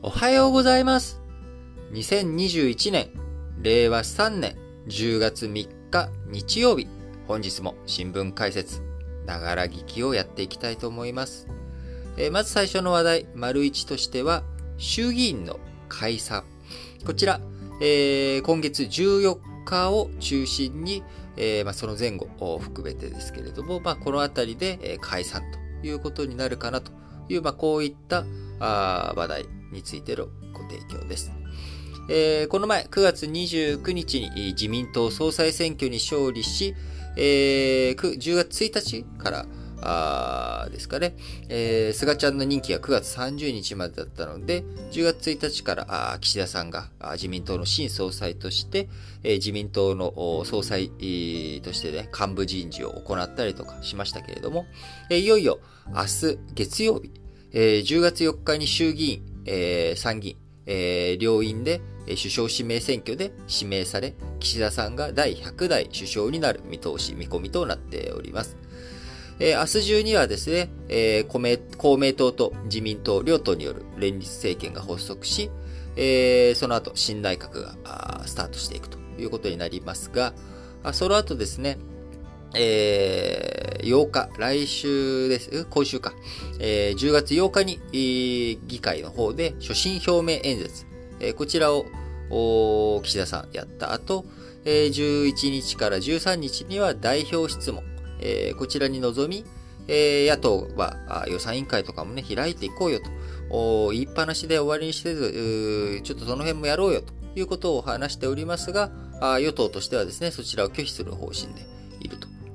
おはようございます。2021年、令和3年10月3日日曜日、本日も新聞解説、ながら聞きをやっていきたいと思います。えー、まず最初の話題、丸一としては、衆議院の解散。こちら、えー、今月14日を中心に、えー、まあ、その前後を含めてですけれども、まあ、このあたりで、解散ということになるかなという、まあ、こういったあ話題についてのご提供です。えー、この前、9月29日に自民党総裁選挙に勝利し、えー、10月1日からあですかね、えー、菅ちゃんの任期が9月30日までだったので、10月1日からあ岸田さんが自民党の新総裁として、えー、自民党の総裁、としてね、幹部人事を行ったりとかしましたけれども、えー、いよいよ明日月曜日、えー、10月4日に衆議院、えー、参議院、えー、両院で首相指名選挙で指名され、岸田さんが第100代首相になる見通し、見込みとなっております。えー、明日中にはですね、えー、公明党と自民党両党による連立政権が発足し、えー、その後、新内閣がスタートしていくということになりますが、その後ですね、えー、8日、来週です、今週か、えー、10月8日に、議会の方で所信表明演説、えー、こちらを岸田さんやった後、えー、11日から13日には代表質問、えー、こちらに臨み、えー、野党は予算委員会とかもね、開いていこうよと、言いっぱなしで終わりにせず、ちょっとその辺もやろうよということを話しておりますが、与党としてはですね、そちらを拒否する方針で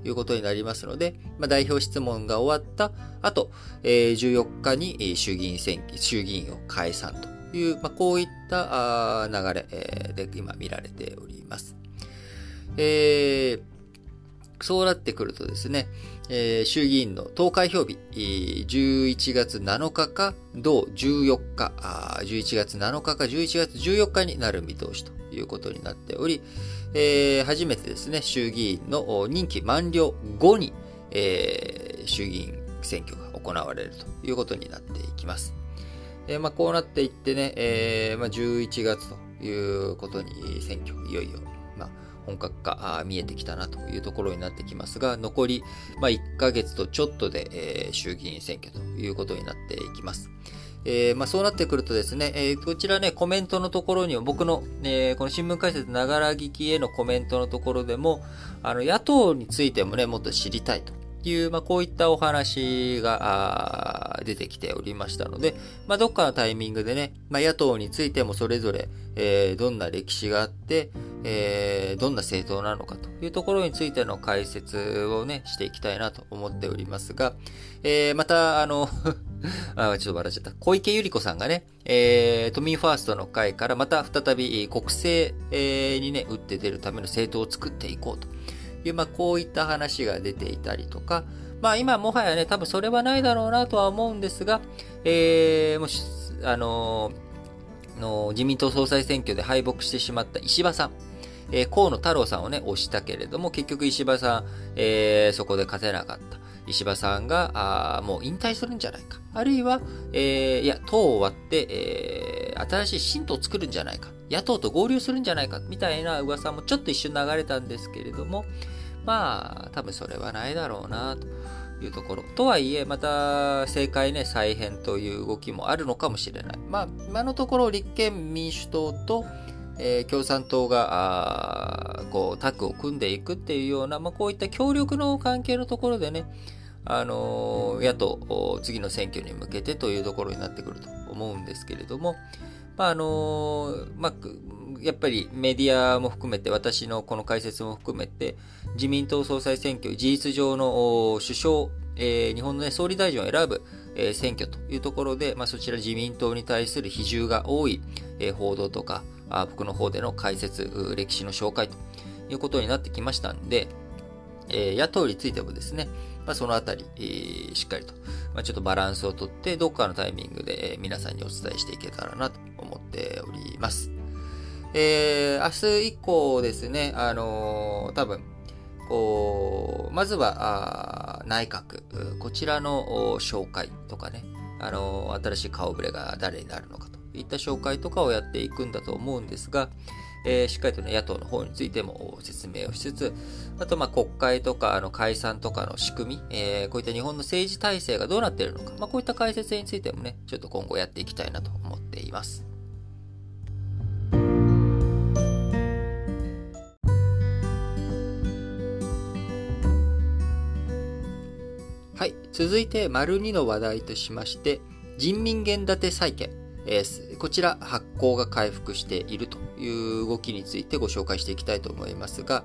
ということになりますので、まあ、代表質問が終わった後、えー、14日に衆議院選挙、衆議院を解散という、まあ、こういった流れで今見られております。えー、そうなってくるとですね、えー、衆議院の投開票日、11月7日か、同14日、11月7日か11月14日になる見通しということになっており、えー、初めてですね、衆議院の任期満了後に、えー、衆議院選挙が行われるということになっていきます。えー、まあ、こうなっていってね、えー、まあ、11月ということに選挙、いよいよ、まあ、本格化見えてきたなというところになってきますが、残り、まあ、1ヶ月とちょっとで、えー、衆議院選挙ということになっていきます。えー、まあ、そうなってくるとですね、えー、こちらね、コメントのところにも、僕の、えー、この新聞解説ながら聞きへのコメントのところでも、あの、野党についてもね、もっと知りたいと。ていう、まあ、こういったお話が出てきておりましたので、まあ、どっかのタイミングでね、まあ、野党についてもそれぞれ、えー、どんな歴史があって、えー、どんな政党なのかというところについての解説をね、していきたいなと思っておりますが、えー、また、あの あ、ちょっと笑っちゃった。小池百合子さんがね、えー、都民ファーストの会からまた再び国政、えー、にね、打って出るための政党を作っていこうという、まあ、こういった話が出ていたりとか、まあ、今もはやね、多分それはないだろうなとは思うんですが、えー、もし、あのー、の自民党総裁選挙で敗北してしまった石破さん。えー、河野太郎さんをね、押したけれども、結局石破さん、えー、そこで勝てなかった。石破さんが、あもう引退するんじゃないか。あるいは、えー、いや、党を割って、えー、新しい新党を作るんじゃないか。野党と合流するんじゃないか。みたいな噂もちょっと一瞬流れたんですけれども、まあ、多分それはないだろうな、というところ。とはいえ、また、政界ね、再編という動きもあるのかもしれない。まあ、今のところ立憲民主党と、えー、共産党が、こう、タッグを組んでいくっていうような、まあ、こういった協力の関係のところでね、あの、野党、次の選挙に向けてというところになってくると思うんですけれども、まあ、あの、まあ、やっぱりメディアも含めて、私のこの解説も含めて、自民党総裁選挙、事実上の首相、えー、日本の、ね、総理大臣を選ぶ、えー、選挙というところで、まあ、そちら自民党に対する比重が多い、えー、報道とか、あ僕の方での解説、歴史の紹介ということになってきましたんで、え、野党についてもですね、まあ、そのあたり、えー、しっかりと、まあ、ちょっとバランスをとって、どっかのタイミングで、皆さんにお伝えしていけたらなと思っております。えー、明日以降ですね、あのー、多分、こう、まずは、あ内閣、こちらの紹介とかね、あのー、新しい顔ぶれが誰になるのかといった紹介とかをやっていくんだと思うんですが、えー、しっかりとね、野党の方についても説明をしつつ、あと、まあ、国会とか、あの、解散とかの仕組み、えー、こういった日本の政治体制がどうなっているのか、まあ、こういった解説についてもね、ちょっと今後やっていきたいなと思っています。はい。続いて、丸2の話題としまして、人民元建て債券。えー、こちら発行が回復しているという動きについてご紹介していきたいと思いますが、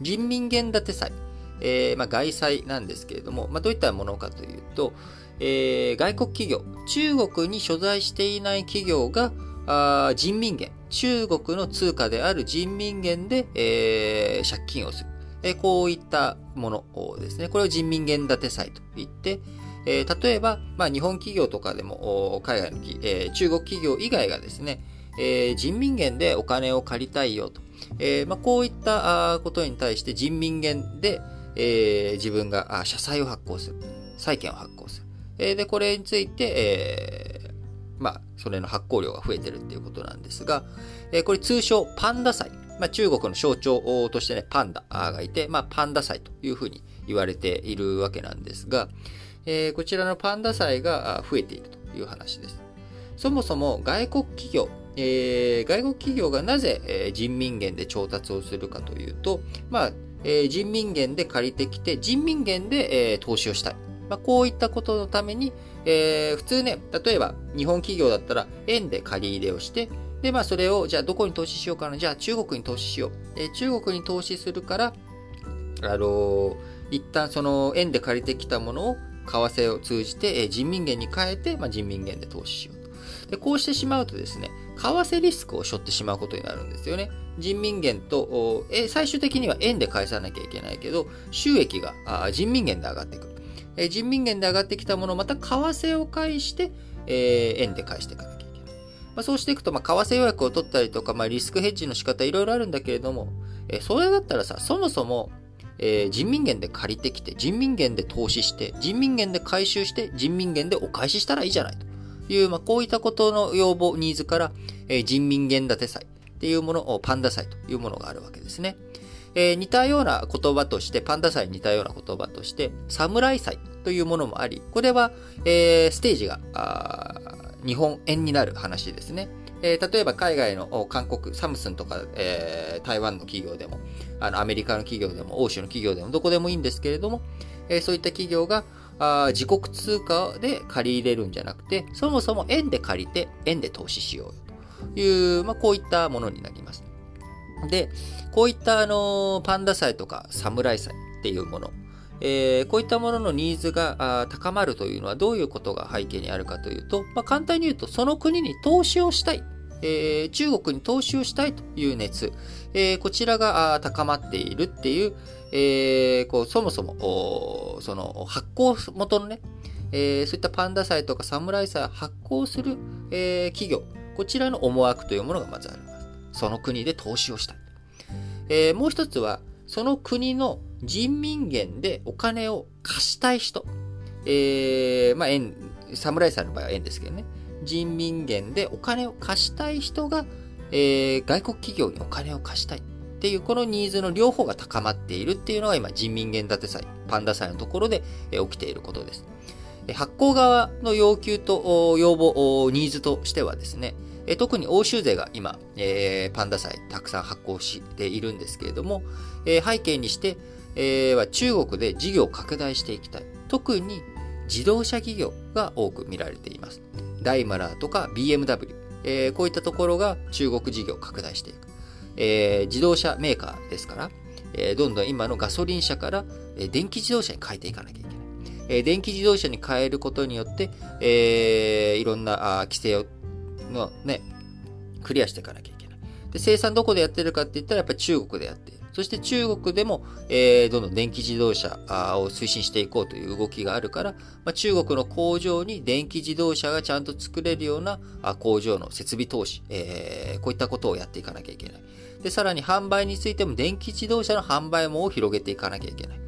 人民元建て債、えー、まあ、外債なんですけれども、まあ、どういったものかというと、えー、外国企業、中国に所在していない企業があ人民元、中国の通貨である人民元で、え、借金をする。えこういったものですね。これを人民元建て債と言って、えー、例えば、まあ、日本企業とかでも、海外の、えー、中国企業以外がですね、えー、人民元でお金を借りたいよと。えーまあ、こういったことに対して人民元で、えー、自分が社債を発行する。債券を発行する。えー、で、これについて、えー、まあ、それの発行量が増えてるっていうことなんですが、えー、これ通称パンダ債。まあ、中国の象徴としてね、パンダがいて、まあ、パンダ債というふうに言われているわけなんですが、えー、こちらのパンダ債が増えているという話です。そもそも外国企業、えー、外国企業がなぜ、え、人民元で調達をするかというと、まあ、えー、人民元で借りてきて、人民元で、えー、投資をしたい。まあ、こういったことのために、えー、普通ね、例えば日本企業だったら円で借り入れをして、で、まあそれを、じゃあどこに投資しようかな？じゃあ中国に投資しよう。えー、中国に投資するから、あのー、一旦その円で借りてきたものを為替を通じて、人民元に変えて、まあ、人民元で投資しようと。で、こうしてしまうとですね、為替リスクを背負ってしまうことになるんですよね。人民元と、え最終的には円で返さなきゃいけないけど、収益があ人民元で上がってくる。え人民元で上がってきたものをまた為替を介して、えー、円で返していかなきゃいけない。まあ、そうしていくと、まあ、為替予約を取ったりとか、まあ、リスクヘッジの仕方いろいろあるんだけれども、えそれだったらさ、そもそも、えー、人民元で借りてきて、人民元で投資して、人民元で回収して、人民元でお返ししたらいいじゃないという、まあ、こういったことの要望、ニーズから、えー、人民元建て債っていうものを、パンダ債というものがあるわけですね。えー、似たような言葉として、パンダ債に似たような言葉として、侍債というものもあり、これは、えー、ステージが、日本円になる話ですね。えー、例えば海外の韓国、サムスンとか、えー、台湾の企業でも、あのアメリカの企業でも、欧州の企業でも、どこでもいいんですけれども、えー、そういった企業があ自国通貨で借り入れるんじゃなくて、そもそも円で借りて、円で投資しようよという、まあ、こういったものになります。で、こういったあのパンダ祭とか侍祭っていうもの、えー、こういったもののニーズが高まるというのはどういうことが背景にあるかというと、まあ、簡単に言うと、その国に投資をしたい。えー、中国に投資をしたいという熱、えー、こちらが高まっているっていう、えー、こうそもそもその発行元のね、えそういったパンダ祭とか侍祭を発行する、え企業、こちらの思惑というものがまずあります。その国で投資をしたい。えもう一つは、その国の人民元でお金を貸したい人。えー、まあ、円、侍さんの場合は円ですけどね。人民元でお金を貸したい人が、えー、外国企業にお金を貸したいっていう、このニーズの両方が高まっているっていうのが今、人民元建て債、パンダ債のところで、え、起きていることです。発行側の要求と要望、ニーズとしてはですね、え特に欧州勢が今、えー、パンダ債たくさん発行しているんですけれども、えー、背景にして、えー、は中国で事業を拡大していきたい。特に自動車企業が多く見られています。ダイマラーとか BMW、えー、こういったところが中国事業を拡大していく。え、自動車メーカーですから、え、どんどん今のガソリン車から、え、電気自動車に変えていかなきゃいけない。え、電気自動車に変えることによって、えー、いろんなあ規制をのね、クリアしていかなきゃいけない。で、生産どこでやってるかって言ったらやっぱり中国でやっている。そして中国でも、えー、どんどん電気自動車を推進していこうという動きがあるから、まあ、中国の工場に電気自動車がちゃんと作れるような工場の設備投資、えー、こういったことをやっていかなきゃいけない。で、さらに販売についても電気自動車の販売網を広げていかなきゃいけない。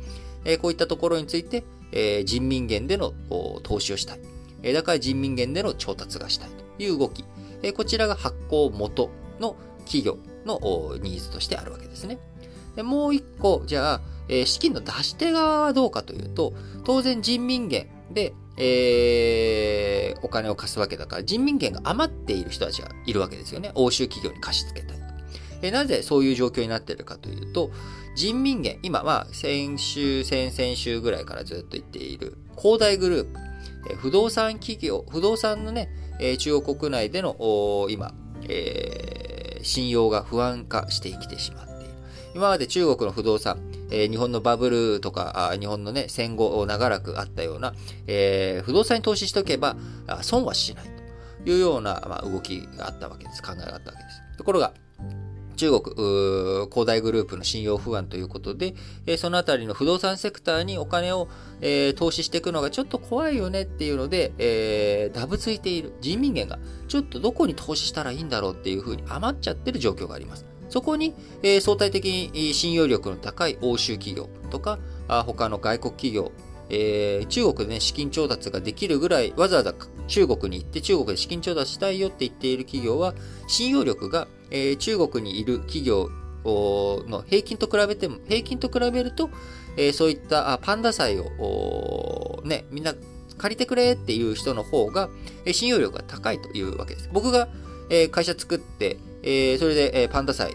えー、こういったところについて、え、人民元での投資をしたい。え、だから人民元での調達がしたいという動き。えこちらが発行元の企業のニーズとしてあるわけですね。でもう一個、じゃあ、え資金の出し手側はどうかというと、当然人民元で、えー、お金を貸すわけだから、人民元が余っている人たちがいるわけですよね。欧州企業に貸し付けたい。えなぜそういう状況になっているかというと、人民元、今は先週、先々週ぐらいからずっと言っている、恒大グループ、不動産企業、不動産のね、中国国内での、今、えー、信用が不安化してきてしまっている。今まで中国の不動産、えー、日本のバブルとか、日本のね、戦後長らくあったような、えー、不動産に投資しとけば、損はしないというような、まあ、動きがあったわけです。考えがあったわけです。ところが、中国、恒大グループの信用不安ということで、えそのあたりの不動産セクターにお金を、え投資していくのがちょっと怖いよねっていうので、えダブついている人民元がちょっとどこに投資したらいいんだろうっていうふうに余っちゃってる状況があります。そこに、え相対的に信用力の高い欧州企業とか、あ他の外国企業、えー、中国でね、資金調達ができるぐらい、わざわざ中国に行って中国で資金調達したいよって言っている企業は、信用力が、えー、中国にいる企業の平均と比べても、平均と比べると、えー、そういったパンダ債を、ね、みんな借りてくれっていう人の方が、え信用力が高いというわけです。僕が、え会社作って、えー、それで、えー、パンダ債、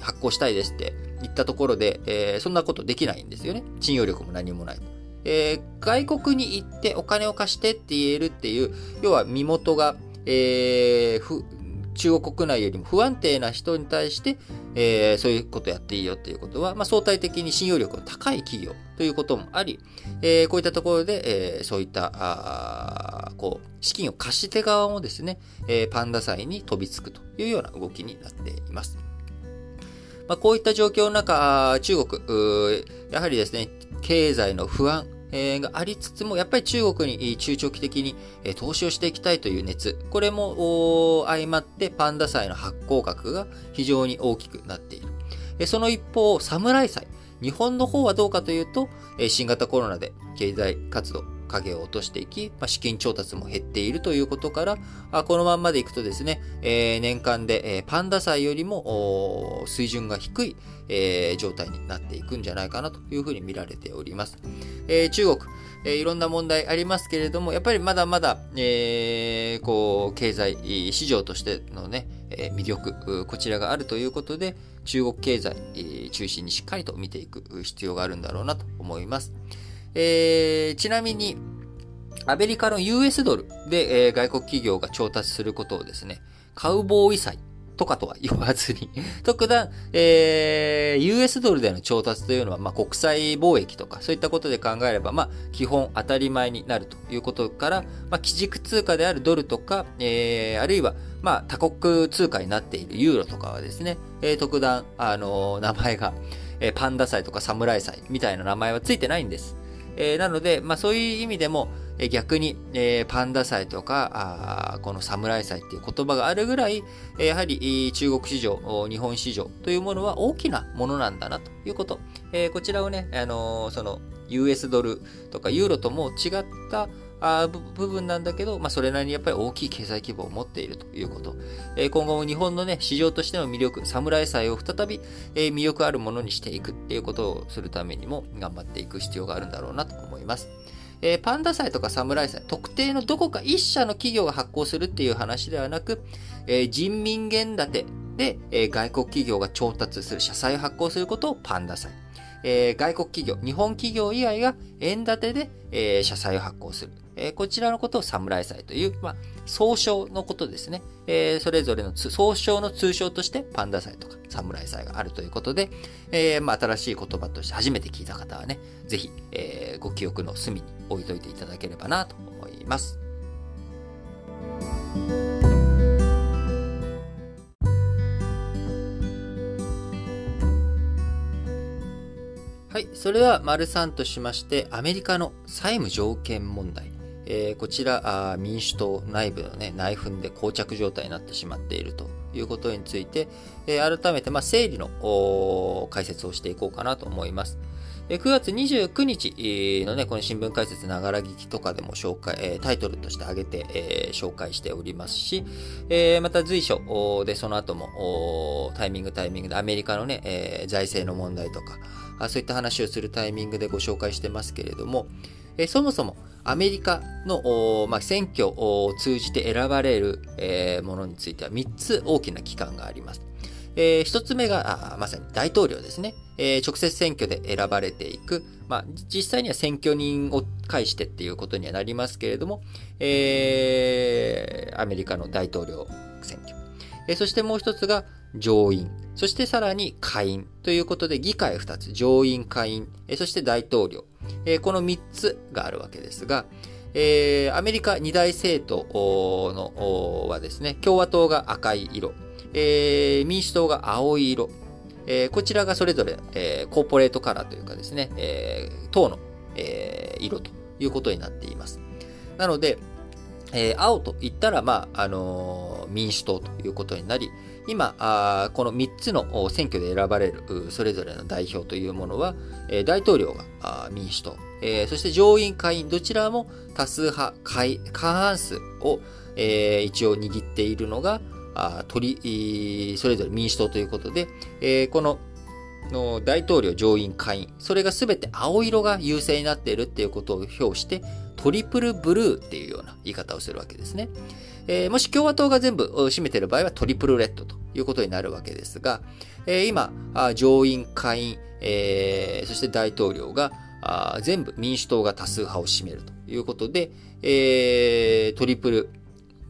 発行したいですって言ったところで、えー、そんなことできないんですよね。信用力も何もない。えー、外国に行ってお金を貸してって言えるっていう、要は身元が、えー、中国国内よりも不安定な人に対して、えー、そういうことやっていいよっていうことは、まあ、相対的に信用力の高い企業ということもあり、えー、こういったところで、えー、そういったあこう資金を貸し手側もですね、え、パンダ債に飛びつくというような動きになっています。まあ、こういった状況の中、中国、やはりですね、経済の不安、がありつつも、やっぱり中国に中長期的に投資をしていきたいという熱、これも相まってパンダ債の発行額が非常に大きくなっている。その一方、侍債。日本の方はどうかというと、新型コロナで経済活動、影を落としていき、まあ、資金調達も減っているということから、あこのまんまでいくとですね、えー、年間で、えー、パンダ債よりも水準が低い、えー、状態になっていくんじゃないかなというふうに見られております。え中国、えー、いろんな問題ありますけれども、やっぱりまだまだ、えー、こう、経済市場としてのね、え魅力、こちらがあるということで、中国経済、中心にしっかりと見ていく必要があるんだろうなと思います。えー、ちなみに、アメリカの US ドルで、えー、外国企業が調達することをですね、カウボーイ債とかとは言わずに 特段、えー、US ドルでの調達というのは、まあ、国際貿易とか、そういったことで考えれば、まあ、基本当たり前になるということから、まあ、基軸通貨であるドルとか、えー、あるいは、まあ、多国通貨になっているユーロとかはですね、えー、特段、あのー、名前が、えー、パンダ祭とかサムライ祭みたいな名前はついてないんです。えー、なので、まあ、そういう意味でも、えー、逆に、えー、パンダ祭とか、あこの侍祭っていう言葉があるぐらい、えー、やはり中国市場、日本市場というものは大きなものなんだなということ。えー、こちらをね、あの、その US ドルとかユーロとも違ったあ部分なんだけど、まあ、それなりにやっぱり大きい経済規模を持っているということ。えー、今後も日本のね、市場としての魅力、侍祭を再び、えー、魅力あるものにしていくっていうことをするためにも頑張っていく必要があるんだろうなと思います。えー、パンダ祭とか侍祭、特定のどこか一社の企業が発行するっていう話ではなく、えー、人民元建てで、えー、外国企業が調達する社債を発行することをパンダ祭。えー、外国企業、日本企業以外が円建てで、えー、社債を発行する。えー、こちらのことを侍祭という、まあ、総称のことですね。えー、それぞれの総称の通称としてパンダ祭とか侍祭があるということで、えー、まあ、新しい言葉として初めて聞いた方はね、ぜひ、えー、ご記憶の隅に置いといていただければなと思います。はい。それは、丸3としまして、アメリカの債務条件問題。えー、こちら、民主党内部のね、内紛で膠着状態になってしまっているということについて、えー、改めて、まあ、整理の解説をしていこうかなと思います。9月29日のね、この新聞解説ながら聞きとかでも紹介、タイトルとして挙げて、紹介しておりますし、また随所でその後もタイミングタイミングでアメリカのね、財政の問題とか、そういった話をするタイミングでご紹介してますけれども、え、そもそもアメリカの、まあ、選挙を通じて選ばれる、え、ものについては3つ大きな機関があります。えー、一つ目が、まさに大統領ですね。えー、直接選挙で選ばれていく。まあ、実際には選挙人を介してっていうことにはなりますけれども、えー、アメリカの大統領選挙。え、そしてもう一つが上院。そしてさらに下院ということで、議会二つ。上院、下院、え、そして大統領。えー、この三つがあるわけですが、えー、アメリカ二大政党のはですね、共和党が赤い色、えー、民主党が青い色、えー、こちらがそれぞれ、えー、コーポレートカラーというかですね、えー、党の、えー、色ということになっています。なので、えー、青と言ったら、まあ、あのー、民主党ということになり、今、この3つの選挙で選ばれるそれぞれの代表というものは、大統領が民主党、そして上院、下院、どちらも多数派、過半数を、一応握っているのが、あ取それぞれ民主党ということで、この大統領上院下院、それがすべて青色が優勢になっているっていうことを表して、トリプルブルーっていうような言い方をするわけですね。えー、もし共和党が全部占めている場合はトリプルレッドということになるわけですが、えー、今、上院、下院、えー、そして大統領が全部民主党が多数派を占めるということで、えー、トリプル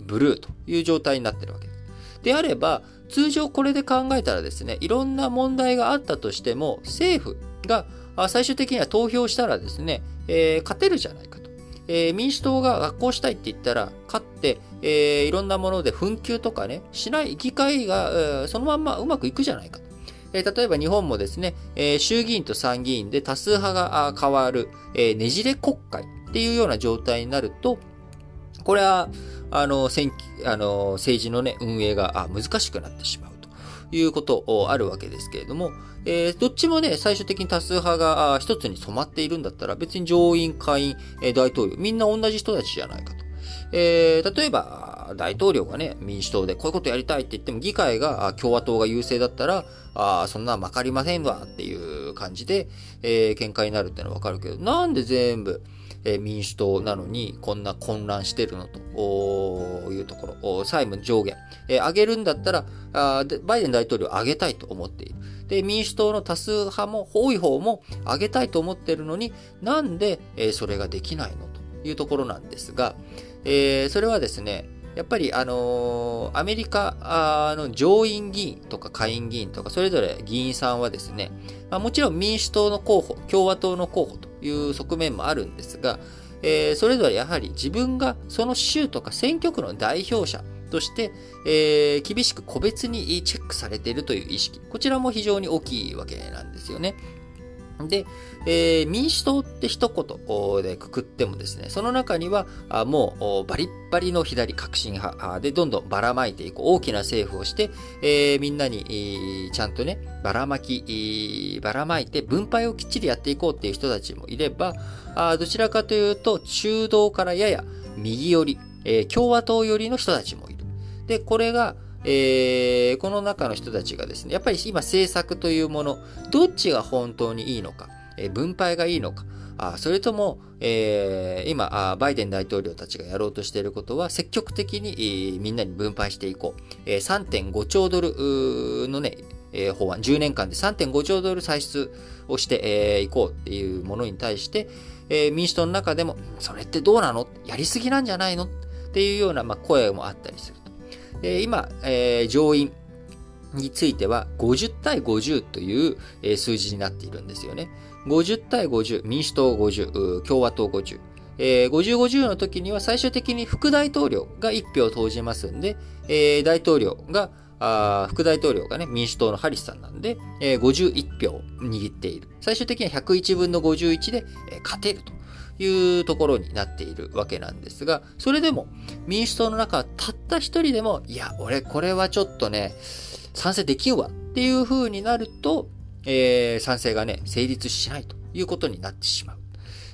ブルーという状態になっているわけです。であれば、通常これで考えたらですね、いろんな問題があったとしても、政府が最終的には投票したらですね、えー、勝てるじゃないかと。えー、民主党が学校したいって言ったら、勝って、えー、いろんなもので紛糾とかね、しない議会が、えー、そのまんまうまくいくじゃないかと。えー、例えば日本もですね、えー、衆議院と参議院で多数派が変わる、えー、ねじれ国会っていうような状態になると、これは、あの、選あの政治のね、運営が難しくなってしまうということあるわけですけれども、えー、どっちもね、最終的に多数派が一つに染まっているんだったら、別に上院、下院、大統領、みんな同じ人たちじゃないかと。えー、例えば、大統領がね、民主党でこういうことやりたいって言っても、議会が共和党が優勢だったら、あそんなわかりませんわっていう感じで、えー、喧嘩になるってのはわかるけど、なんで全部、え民主党なのにこんな混乱してるのというところ、債務上限、え上げるんだったらあバイデン大統領上げたいと思っている。で、民主党の多数派も、多い方も上げたいと思ってるのに、なんで、えそれができないのというところなんですが、えー、それはですね、やっぱり、あの、アメリカの上院議員とか下院議員とか、それぞれ議員さんはですね、まあ、もちろん民主党の候補、共和党の候補という側面もあるんですが、えー、それぞれやはり自分がその州とか選挙区の代表者として、えー、厳しく個別にチェックされているという意識、こちらも非常に大きいわけなんですよね。で、えー、民主党って一言でくくってもですね、その中にはあもうバリッバリの左革新派でどんどんばらまいていく大きな政府をして、えー、みんなに、ちゃんとね、ばらまき、ばらまいて分配をきっちりやっていこうっていう人たちもいれば、あどちらかというと中道からやや右寄り、えー、共和党寄りの人たちも。で、これが、えー、この中の人たちがですね、やっぱり今政策というもの、どっちが本当にいいのか、えー、分配がいいのか、あそれとも、えー、今あ、バイデン大統領たちがやろうとしていることは、積極的に、えー、みんなに分配していこう。えー、3.5兆ドルのね、えー、法案、10年間で3.5兆ドル歳出をしてい、えー、こうっていうものに対して、えー、民主党の中でも、それってどうなの？やりすぎなんじゃないの？っていうような、まあ、声もあったりする。今、上院については50対50という、数字になっているんですよね。50対50、民主党50、共和党50。えー、50、50の時には最終的に副大統領が1票投じますんで、えー、大統領が、副大統領がね、民主党のハリスさんなんで、えー、51票握っている。最終的には101分の51で、えー、勝てると。いうところになっているわけなんですが、それでも民主党の中はたった一人でも、いや、俺これはちょっとね、賛成できんわっていう風になると、えー、賛成がね、成立しないということになってしまう。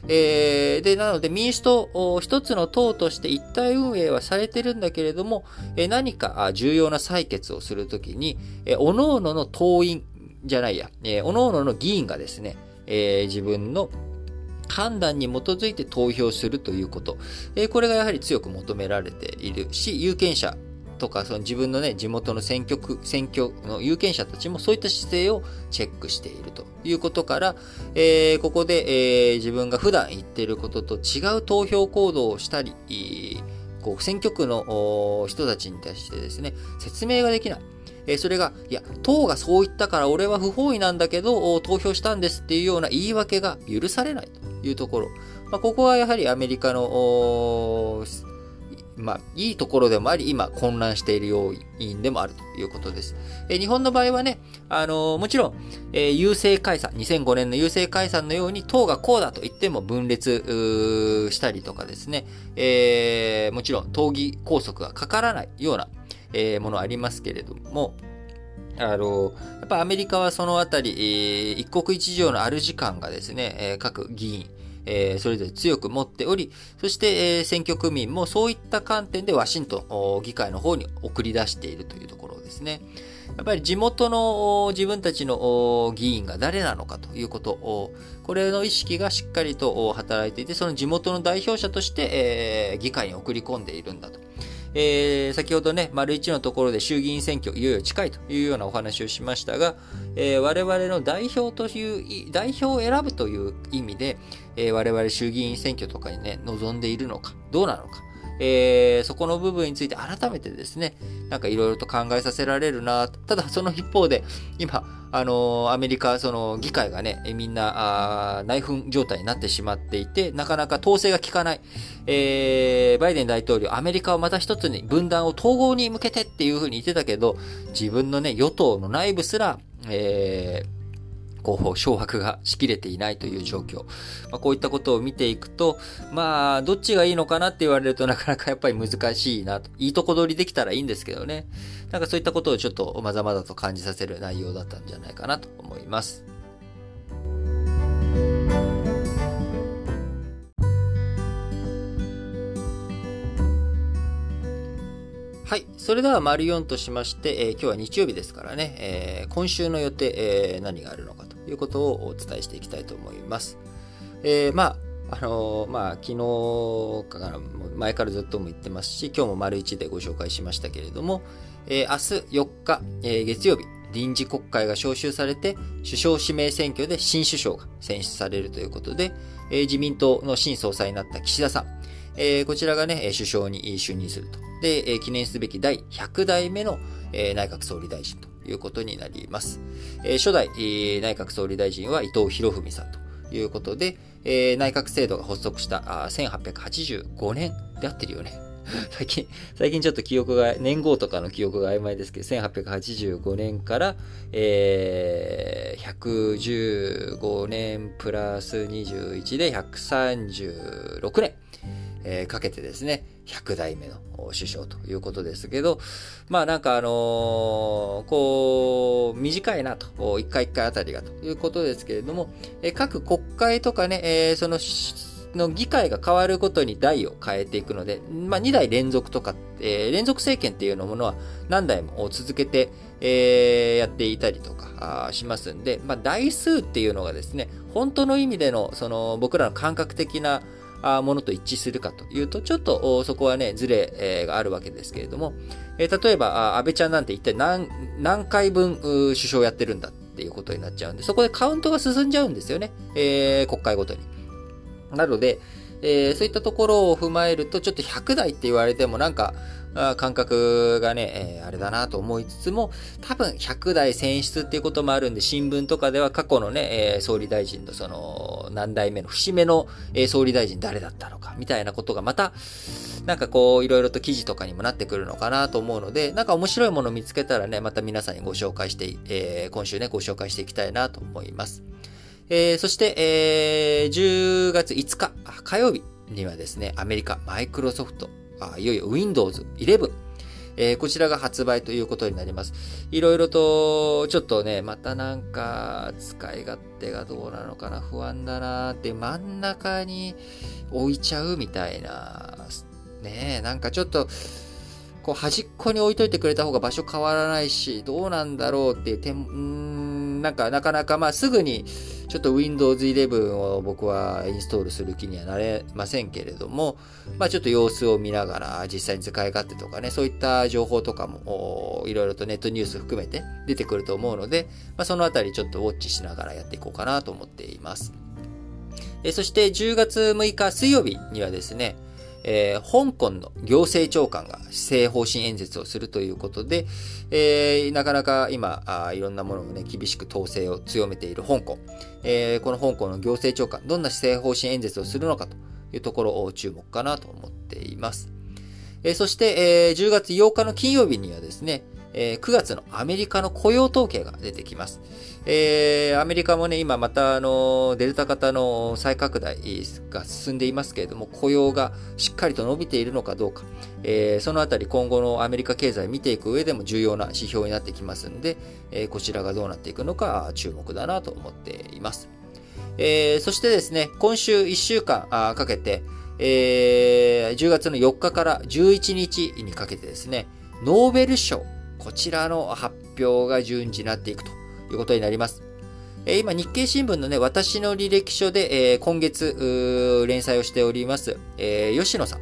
えー、で、なので民主党、一つの党として一体運営はされてるんだけれども、え何か重要な採決をするときに、え各々の党員じゃないや、えー、各々の議員がですね、えー、自分の判断に基づいて投票するということ、え、これがやはり強く求められているし、有権者とか、その自分のね、地元の選挙区、選挙の有権者たちもそういった姿勢をチェックしているということから、えー、ここで、えー、自分が普段言っていることと違う投票行動をしたり、こう選挙区の人たちに対してですね、説明ができない。えそれが、いや、党がそう言ったから俺は不本意なんだけど、投票したんですっていうような言い訳が許されないというところ。まあ、ここはやはりアメリカの、まあ、いいところでもあり、今混乱している要因でもあるということです。え日本の場合はね、あの、もちろん、えー、郵政解散、2005年の郵政解散のように党がこうだと言っても分裂したりとかですね、えー、もちろん党議拘束がかからないような、えー、ものありますけれども、あの、やっぱアメリカはそのあたり、えー、一国一城の主感がですね、えー、各議員、えー、それぞれ強く持っており、そして、えー、選挙区民もそういった観点でワシントン議会の方に送り出しているというところですね。やっぱり地元の自分たちの議員が誰なのかということを、これの意識がしっかりと働いていて、その地元の代表者として、えー、議会に送り込んでいるんだと。えー、先ほどね、丸一のところで衆議院選挙いよいよ近いというようなお話をしましたが、えー、我々の代表という、代表を選ぶという意味で、えー、我々衆議院選挙とかにね、望んでいるのか、どうなのか、えー、そこの部分について改めてですね、なんかいろいろと考えさせられるな。ただその一方で、今、あのー、アメリカ、その議会がね、みんな、あ内紛状態になってしまっていて、なかなか統制が効かない。えー、バイデン大統領、アメリカをまた一つに分断を統合に向けてっていうふうに言ってたけど、自分のね、与党の内部すら、えー、候補、掌握がしきれていないという状況。まあ、こういったことを見ていくと、まあ、どっちがいいのかなって言われるとなかなかやっぱり難しいなと。いいとこ取りできたらいいんですけどね。なんかそういったことをちょっとまざまざと感じさせる内容だったんじゃないかなと思います。はい。それでは、丸4としまして、えー、今日は日曜日ですからね、えー、今週の予定、えー、何があるのかということをお伝えしていきたいと思います。えー、まあ、あのー、まあ、昨日から、前からずっとも言ってますし、今日も丸1でご紹介しましたけれども、えー、明日4日、えー、月曜日、臨時国会が召集されて、首相指名選挙で新首相が選出されるということで、えー、自民党の新総裁になった岸田さん、えー、こちらがね、首相に就任すると。で、えー、記念すべき第100代目の、えー、内閣総理大臣ということになります。えー、初代、内閣総理大臣は伊藤博文さんということで、えー、内閣制度が発足したあ1885年であってるよね。最近、最近ちょっと記憶が、年号とかの記憶が曖昧ですけど、1885年から、えー、115年プラス21で136年。えー、かけてですね、100代目の首相ということですけど、まあなんかあのー、こう、短いなと、一回一回あたりがということですけれども、えー、各国会とかね、えー、その、の議会が変わることに代を変えていくので、まあ、2代連続とか、えー、連続政権っていうのものは何代も続けて、えー、やっていたりとかしますんで、まあ、代数っていうのがですね、本当の意味での、その、僕らの感覚的な、ものと一致するかというと、ちょっとそこはね、ズレがあるわけですけれども、例えば、安倍ちゃんなんて一体何、何回分首相やってるんだっていうことになっちゃうんで、そこでカウントが進んじゃうんですよね。えー、国会ごとに。なので、えー、そういったところを踏まえると、ちょっと100台って言われてもなんか、感覚がね、えー、あれだなと思いつつも、多分100代選出っていうこともあるんで、新聞とかでは過去のね、えー、総理大臣のその、何代目の節目の、えー、総理大臣誰だったのか、みたいなことがまた、なんかこう、いろいろと記事とかにもなってくるのかなと思うので、なんか面白いものを見つけたらね、また皆さんにご紹介して、えー、今週ね、ご紹介していきたいなと思います。えー、そして、えー、10月5日、火曜日にはですね、アメリカ、マイクロソフト、あいよいよ Windows 11、えー、こちらが発売ということになります。いろいろと、ちょっとね、またなんか、使い勝手がどうなのかな、不安だなって、真ん中に置いちゃうみたいな、ねなんかちょっと、こう端っこに置いといてくれた方が場所変わらないし、どうなんだろうっていう点、んなんかなかなかまあすぐにちょっと Windows 11を僕はインストールする気にはなれませんけれども、まあちょっと様子を見ながら実際に使い勝手とかね、そういった情報とかもいろいろとネットニュース含めて出てくると思うので、まあそのあたりちょっとウォッチしながらやっていこうかなと思っています。えそして10月6日水曜日にはですね、えー、香港の行政長官が施政方針演説をするということで、えー、なかなか今あ、いろんなものをね、厳しく統制を強めている香港。えー、この香港の行政長官、どんな施政方針演説をするのかというところを注目かなと思っています。えー、そして、えー、10月8日の金曜日にはですね、えー、9月のアメリカの雇用統計が出てきます。えー、アメリカもね、今またあの、デルタ型の再拡大が進んでいますけれども、雇用がしっかりと伸びているのかどうか、えー、そのあたり今後のアメリカ経済を見ていく上でも重要な指標になってきますんで、えー、こちらがどうなっていくのか注目だなと思っています。えー、そしてですね、今週1週間かけて、えー、10月の4日から11日にかけてですね、ノーベル賞、こちらの発表が順次なっていくということになります。え今、日経新聞のね、私の履歴書で、え今月、連載をしております、え吉野さん。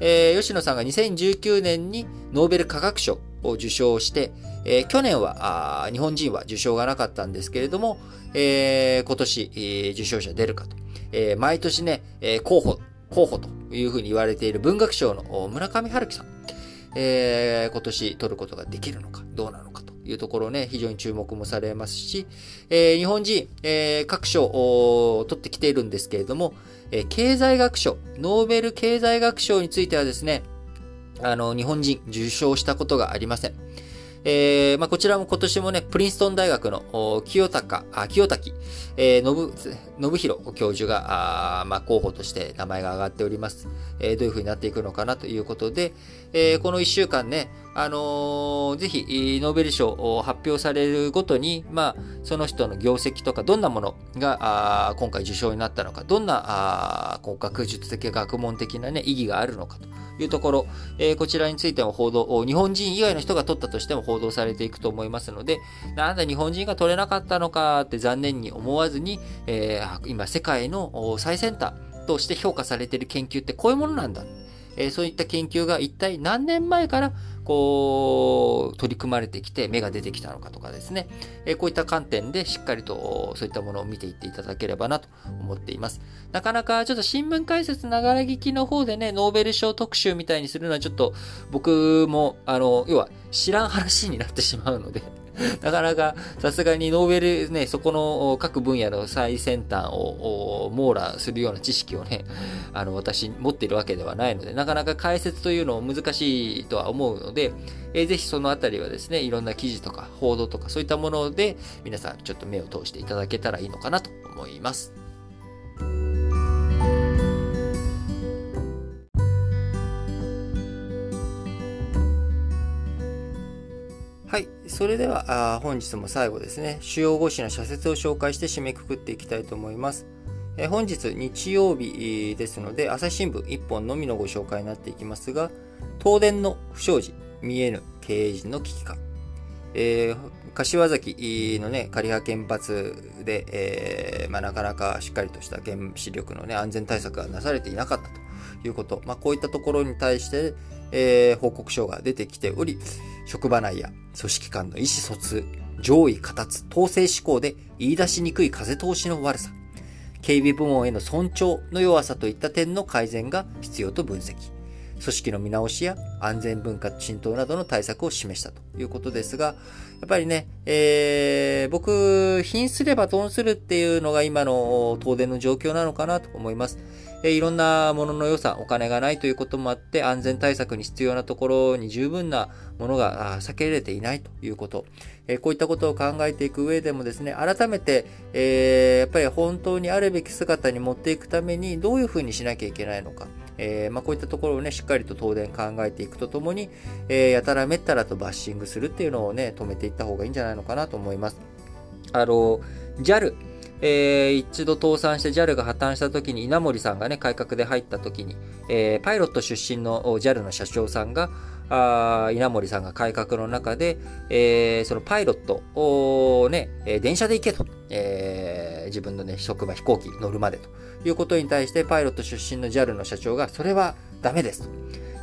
え吉野さんが2019年にノーベル化学賞を受賞して、え去年は、日本人は受賞がなかったんですけれども、え今年、えー、受賞者出るかと。え毎年ね、え候補、候補というふうに言われている文学賞の村上春樹さん。えー、今年取ることができるのか、どうなのかというところね、非常に注目もされますし、えー、日本人、えー、各賞を取ってきているんですけれども、えー、経済学賞、ノーベル経済学賞についてはですね、あの、日本人受賞したことがありません。えー、まあ、こちらも今年もね、プリンストン大学の清高、あ清滝、えー、信、信弘教授が、あまあ、候補として名前が挙がっております。えー、どういう風になっていくのかなということで、えー、この一週間ね、あのー、ぜひ、ノーベル賞を発表されるごとに、まあ、その人の業績とか、どんなものが、あ今回受賞になったのか、どんな、あこう学術的、学問的なね、意義があるのかというところ、えー、こちらについても報道、日本人以外の人が取ったとしても報道されていくと思いますので、なんだ日本人が取れなかったのかって残念に思わずに、えー、今世界の最先端として評価されている研究ってこういうものなんだ。え、そういった研究が一体何年前からこう、取り組まれてきて芽が出てきたのかとかですね、えこういった観点でしっかりとそういったものを見ていっていただければなと思っています。なかなかちょっと新聞解説ながら聞きの方でね、ノーベル賞特集みたいにするのはちょっと僕も、あの、要は知らん話になってしまうので なかなかさすがにノーベルね、そこの各分野の最先端を網羅するような知識をね、あの、私持っているわけではないので、なかなか解説というのも難しいとは思うので、えー、ぜひそのあたりはですね、いろんな記事とか報道とかそういったもので皆さんちょっと目を通していただけたらいいのかなと思います。はい。それでは、本日も最後ですね、主要語詞の社説を紹介して締めくくっていきたいと思います。え本日日曜日ですので、朝日新聞1本のみのご紹介になっていきますが、東電の不祥事、見えぬ経営陣の危機か。えー、柏崎のね、仮派原発で、えー、まあ、なかなかしっかりとした原子力のね、安全対策がなされていなかったということ。まあ、こういったところに対して、えー、報告書が出てきており、職場内や組織間の意思疎通、上位形統制思考で言い出しにくい風通しの悪さ、警備部門への尊重の弱さといった点の改善が必要と分析。組織の見直しや安全文化浸透などの対策を示したということですが、やっぱりね、えー、僕、貧すれば損するっていうのが今の東電の状況なのかなと思います。えいろんなものの予算、お金がないということもあって、安全対策に必要なところに十分なものが避けれていないということ。えこういったことを考えていく上でもですね、改めて、え、やっぱり本当にあるべき姿に持っていくためにどういうふうにしなきゃいけないのか。え、ま、こういったところをね、しっかりと東電考えていくとともに、え、やたらめったらとバッシングするっていうのをね、止めていった方がいいんじゃないのかなと思います。あの、JAL、えー、一度倒産して JAL が破綻した時に稲森さんがね、改革で入った時に、えー、パイロット出身の JAL の社長さんが、あ稲森さんが改革の中で、えー、そのパイロットをね、電車で行けと、えー、自分のね、職場飛行機乗るまでということに対して、パイロット出身の JAL の社長が、それはダメですと。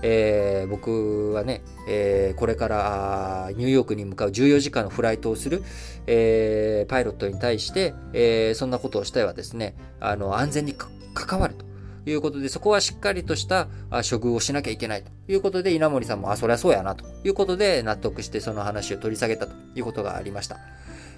えー、僕はね、えー、これからニューヨークに向かう14時間のフライトをする、えー、パイロットに対して、えー、そんなことをしてはですね、あの、安全に関わると。いうことで、そこはしっかりとした処遇をしなきゃいけないということで、稲森さんも、あ、そりゃそうやなということで、納得してその話を取り下げたということがありました。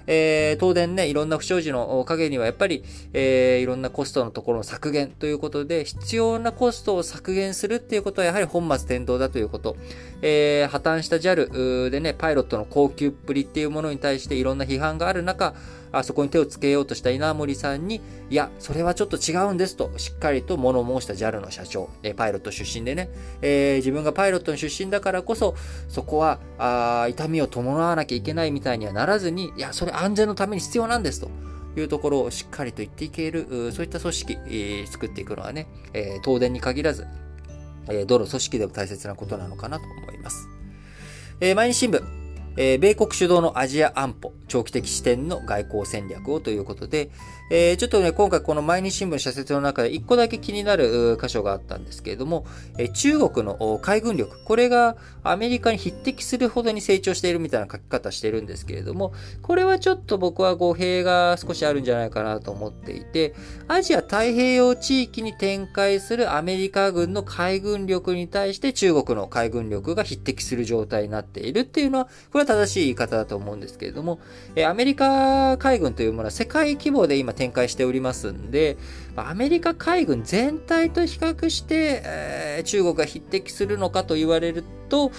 えー、東電ね、いろんな不祥事の陰にはやっぱり、えー、いろんなコストのところの削減ということで、必要なコストを削減するっていうことはやはり本末転倒だということ。えー、破綻した JAL でね、パイロットの高級っぷりっていうものに対していろんな批判がある中、あそこに手をつけようとした稲森さんに、いや、それはちょっと違うんですと、しっかりと物申した JAL の社長、えパイロット出身でね、えー、自分がパイロットの出身だからこそ、そこは、あ痛みを伴わなきゃいけないみたいにはならずに、いや、それ安全のために必要なんですと。いうところをしっかりと言っていける、そういった組織、えー、作っていくのはね、えー、東電に限らず、えー、どの組織でも大切なことなのかなと思います。えー、毎日新聞、え、米国主導のアジア安保、長期的視点の外交戦略をということで、え、ちょっとね、今回この毎日新聞社説の中で一個だけ気になる箇所があったんですけれども、え、中国の海軍力、これがアメリカに匹敵するほどに成長しているみたいな書き方してるんですけれども、これはちょっと僕は語弊が少しあるんじゃないかなと思っていて、アジア太平洋地域に展開するアメリカ軍の海軍力に対して中国の海軍力が匹敵する状態になっているっていうのは、これは正しい言い方だと思うんですけれども、えアメリカ海軍というものは世界規模で今展開しておりますんで、アメリカ海軍全体と比較して、えー、中国が匹敵するのかと言われると、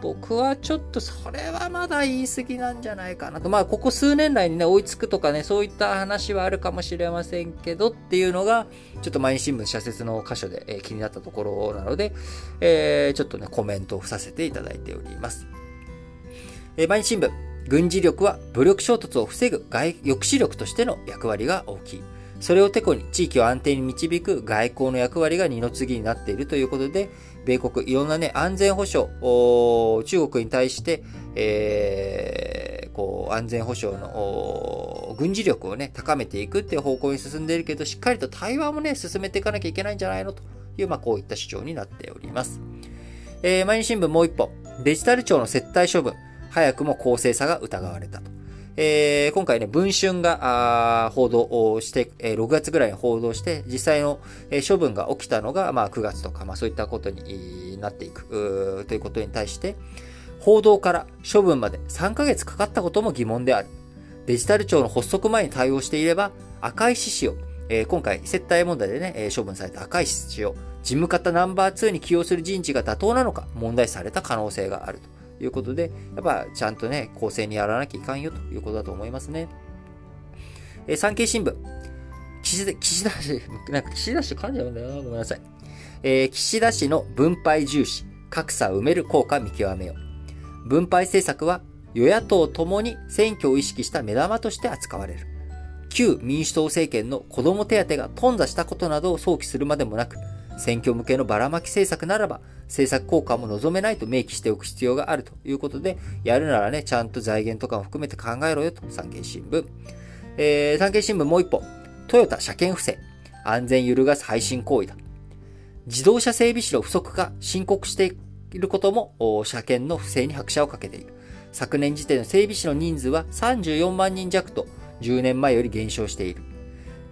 僕はちょっとそれはまだ言い過ぎなんじゃないかなと。まあ、ここ数年来にね、追いつくとかね、そういった話はあるかもしれませんけどっていうのが、ちょっと毎日新聞社説の箇所で、えー、気になったところなので、えー、ちょっとね、コメントをさせていただいております。え毎日新聞、軍事力は武力衝突を防ぐ外抑止力としての役割が大きい。それをてこに地域を安定に導く外交の役割が二の次になっているということで、米国いろんなね、安全保障、中国に対して、えー、こう、安全保障の軍事力をね、高めていくっていう方向に進んでいるけど、しっかりと対話もね、進めていかなきゃいけないんじゃないのという、まあ、こういった主張になっております。えー、毎日新聞もう一本、デジタル庁の接待処分。早くも公正さが疑われたと。えー、今回ね、文春が報道をして、えー、6月ぐらいに報道して、実際の、えー、処分が起きたのが、まあ、9月とか、まあ、そういったことになっていくということに対して、報道から処分まで3ヶ月かかったことも疑問である。デジタル庁の発足前に対応していれば、赤石氏を、えー、今回接待問題でね、え処分された赤石氏を事務方ナンバー2に起用する人事が妥当なのか問題された可能性があると。いうことで、やっぱちゃんとね、公正にやらなきゃいかんよということだと思いますね。えー、産経新聞。岸田、岸田氏、なんか岸田氏噛んじゃうんだよな。ごめんなさい。えー、岸田氏の分配重視、格差埋める効果見極めよ。分配政策は与野党ともに選挙を意識した目玉として扱われる。旧民主党政権の子供手当が頓挫したことなどを想起するまでもなく、選挙向けのばらまき政策ならば、政策効果も望めないと明記しておく必要があるということで、やるならね、ちゃんと財源とかも含めて考えろよと、産経新聞。えー、産経新聞もう一歩。トヨタ車検不正。安全揺るがす配信行為だ。自動車整備士の不足が申告していることも、車検の不正に拍車をかけている。昨年時点の整備士の人数は34万人弱と、10年前より減少している。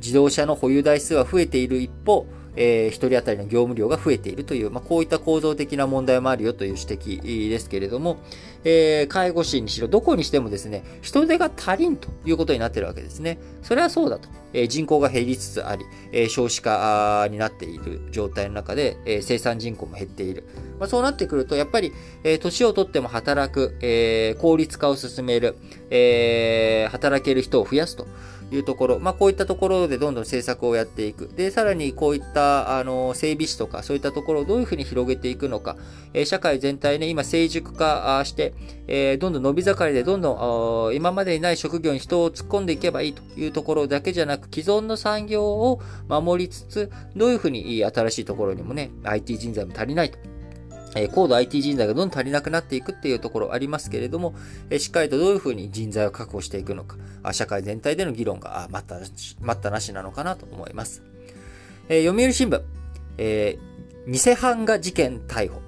自動車の保有台数は増えている一方、えー、1人当たりの業務量が増えているという、まあ、こういった構造的な問題もあるよという指摘ですけれども、えー、介護士にしろ、どこにしてもですね、人手が足りんということになっているわけですね。それはそうだと。えー、人口が減りつつあり、え、少子化になっている状態の中で、え、生産人口も減っている。まあ、そうなってくると、やっぱり、え、年をとっても働く、え、効率化を進める、え、働ける人を増やすというところ、まあ、こういったところでどんどん政策をやっていく。で、さらにこういったあの整備士とか、そういったところをどういうふうに広げていくのか、えー、社会全体ね、今成熟化して、えー、どんどん伸び盛りで、どんどん今までにない職業に人を突っ込んでいけばいいというところだけじゃなく、既存の産業を守りつつ、どういうふうに新しいところにもね、IT 人材も足りないと。え高度 IT 人材がどんどん足りなくなっていくっていうところありますけれども、えしっかりとどういうふうに人材を確保していくのか、社会全体での議論が待った待ったなしなのかなと思います。え読売新聞、えー、偽版画事件逮捕。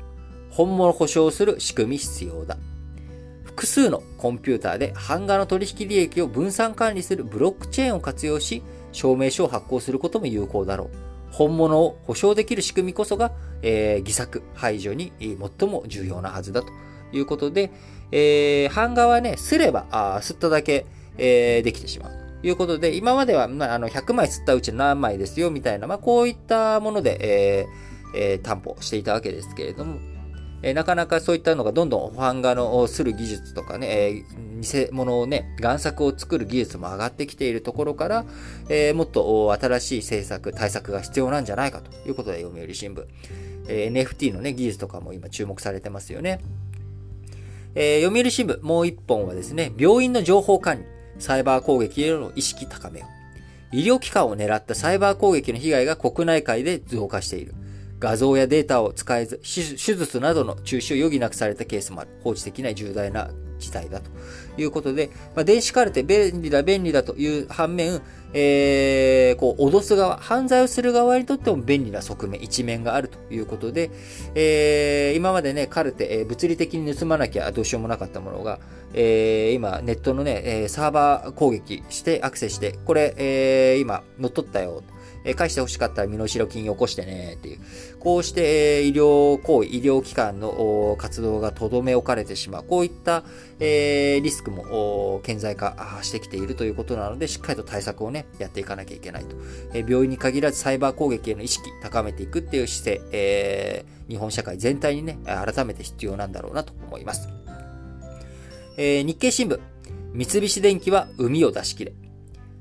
本物保証する仕組み必要だ。複数のコンピューターで版画の取引利益を分散管理するブロックチェーンを活用し、証明書を発行することも有効だろう。本物を保証できる仕組みこそが、えー、偽作排除に最も重要なはずだということで、えー、版画はね、すれば、あすっただけ、えー、できてしまう。ということで、今までは、まあ、あの、100枚吸ったうち何枚ですよ、みたいな、まあ、こういったもので、えーえー、担保していたわけですけれども、えー、なかなかそういったのがどんどん版画のする技術とかね、えー、偽物をね、贋作を作る技術も上がってきているところから、えー、もっと新しい政策、対策が必要なんじゃないかということで読売新聞。え、NFT のね、技術とかも今注目されてますよね。え、読売新聞、もう一本はですね、病院の情報管理、サイバー攻撃への意識高めを。医療機関を狙ったサイバー攻撃の被害が国内外で増加している。画像やデータを使えず、手術などの中止を余儀なくされたケースもある。放置できない重大な事態だということで、まあ、電子カルテ便利だ便利だという反面、えー、こう、脅す側、犯罪をする側にとっても便利な側面、一面があるということで、えー、今までね、カルテ、えー、物理的に盗まなきゃどうしようもなかったものが、えー、今、ネットのね、サーバー攻撃してアクセスして、これ、えー、今、乗っ取ったよ。え返して欲しかったら身代金よこしてねっていう。こうして、え医療行為、医療機関の活動がとどめ置かれてしまう。こういった、えリスクも顕在化してきているということなので、しっかりと対策をね、やっていかなきゃいけないと。え病院に限らずサイバー攻撃への意識高めていくっていう姿勢、え、日本社会全体にね、改めて必要なんだろうなと思います。え、日経新聞。三菱電機は海を出し切れ。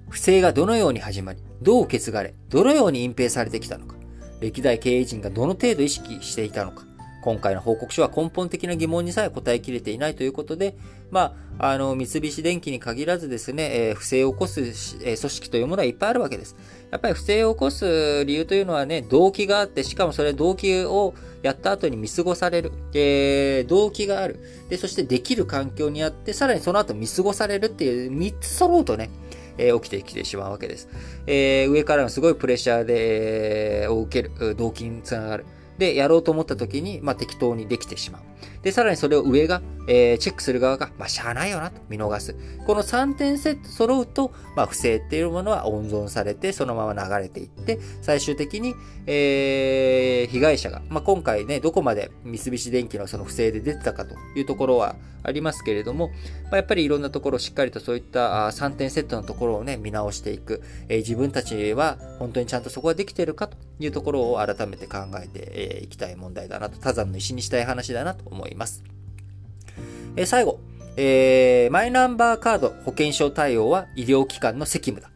不正がどのように始まり、どう受け継がれ、どのように隠蔽されてきたのか、歴代経営陣がどの程度意識していたのか、今回の報告書は根本的な疑問にさえ答えきれていないということで、まあ、あの、三菱電機に限らずですね、えー、不正を起こす、えー、組織というものはいっぱいあるわけです。やっぱり不正を起こす理由というのはね、動機があって、しかもそれ動機をやった後に見過ごされる。えー、動機がある。で、そしてできる環境にあって、さらにその後見過ごされるっていう3つ揃うとね、えー、起きてきてしまうわけです。えー、上からのすごいプレッシャーで、えー、を受ける、動機につながる。で、やろうと思った時に、まあ、適当にできてしまう。で、さらにそれを上が、えー、チェックする側が、まあ、しゃあないよなと見逃す。この3点セット揃うと、まあ、不正っていうものは温存されて、そのまま流れていって、最終的に、えー、被害者が、まあ、今回ね、どこまで三菱電機のその不正で出てたかというところはありますけれども、まあ、やっぱりいろんなところをしっかりとそういった3点セットのところをね、見直していく。えー、自分たちは本当にちゃんとそこができているかというところを改めて考えていきたい問題だなと、他山の石にしたい話だなと思います。いますえ最後、えー、マイナンバーカード保険証対応は医療機関の責務だ。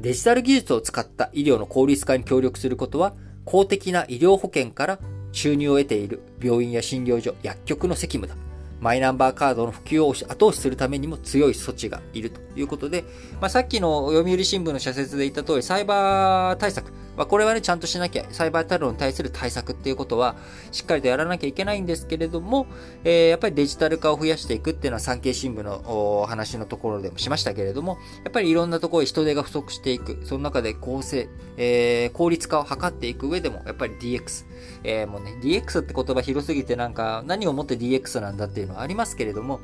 デジタル技術を使った医療の効率化に協力することは、公的な医療保険から収入を得ている病院や診療所、薬局の責務だ。マイナンバーカードの普及を後押しするためにも強い措置がいるということで、まあ、さっきの読売新聞の社説で言った通り、サイバー対策、まあ、これはね、ちゃんとしなきゃ、サイバーテロに対する対策っていうことは、しっかりとやらなきゃいけないんですけれども、えー、やっぱりデジタル化を増やしていくっていうのは産経新聞のお話のところでもしましたけれども、やっぱりいろんなところで人手が不足していく、その中で構成、えー、効率化を図っていく上でも、やっぱり DX、えー、もうね、DX って言葉広すぎてなんか、何をもって DX なんだっていうのはありますけれども、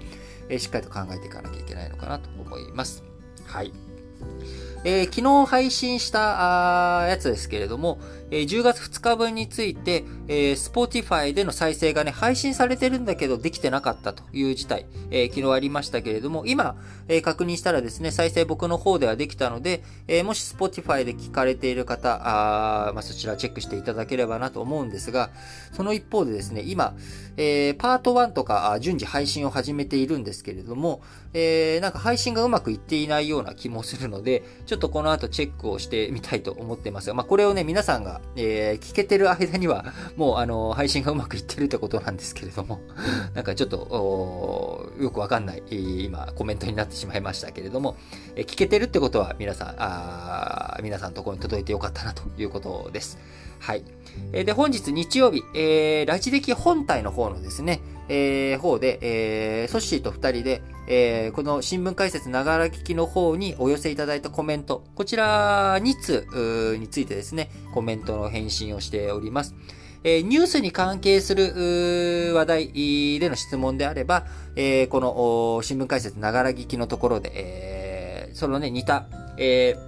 え、しっかりと考えていかなきゃいけないのかなと思います。はい。えー、昨日配信したあやつですけれども、えー、10月2日分について、えー、Spotify での再生がね、配信されてるんだけど、できてなかったという事態、えー、昨日ありましたけれども、今、え、確認したらですね、再生僕の方ではできたので、え、もし Spotify で聞かれている方、あまあ、そちらチェックしていただければなと思うんですが、その一方でですね、今、えー、パート1とか順次配信を始めているんですけれども、えー、なんか配信がうまくいっていないような気もするので、ちょっとこの後チェックをしてみたいと思ってますが、まあ、これをね、皆さんが、えー、聞けてる間には、もう、あの、配信がうまくいってるってことなんですけれども、なんかちょっと、よくわかんない、今、コメントになってしまいましたけれども、えー、聞けてるってことは、皆さん、あ皆さんのところに届いてよかったなということです。はい。えー、で、本日日曜日、えー、ラジ歴本体の方のですね、えー、方で、えー、ソッシーと二人で、えー、この新聞解説ながら聞きの方にお寄せいただいたコメント、こちら2通についてですね、コメントの返信をしております。えー、ニュースに関係する話題での質問であれば、えー、この新聞解説ながら聞きのところで、えー、そのね、似た、えー、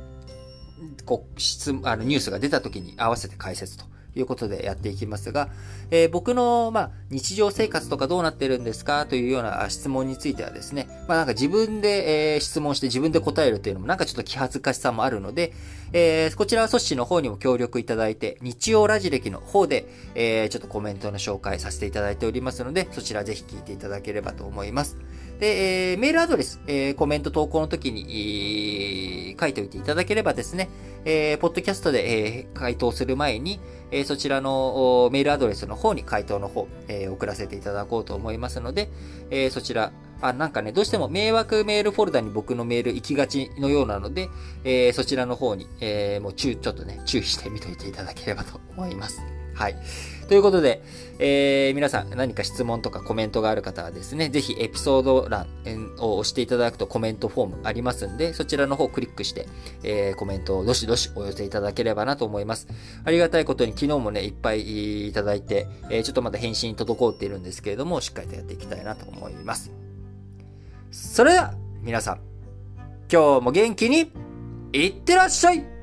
こう、質、あの、ニュースが出た時に合わせて解説ということでやっていきますが、えー、僕の、まあ、日常生活とかどうなってるんですかというような質問についてはですね、まあ、なんか自分で、えー、質問して自分で答えるっていうのもなんかちょっと気恥ずかしさもあるので、えー、こちらは組織の方にも協力いただいて、日曜ラジ歴の方で、えー、ちょっとコメントの紹介させていただいておりますので、そちらぜひ聞いていただければと思います。で、えー、メールアドレス、えー、コメント投稿の時に、えー、書いておいていただければですね、えー、ポッドキャストで、えー、回答する前に、えー、そちらのメールアドレスの方に回答の方、えー、送らせていただこうと思いますので、えー、そちら、あ、なんかね、どうしても迷惑メールフォルダに僕のメール行きがちのようなので、えー、そちらの方に、えー、もう、ちょっとね、注意してみといていただければと思います。はい。ということで、えー、皆さん何か質問とかコメントがある方はですね、ぜひエピソード欄を押していただくとコメントフォームありますんで、そちらの方をクリックして、えー、コメントをどしどしお寄せいただければなと思います。ありがたいことに昨日もね、いっぱいいただいて、えー、ちょっとまだ返信滞っているんですけれども、しっかりとやっていきたいなと思います。それでは、皆さん、今日も元気に、いってらっしゃい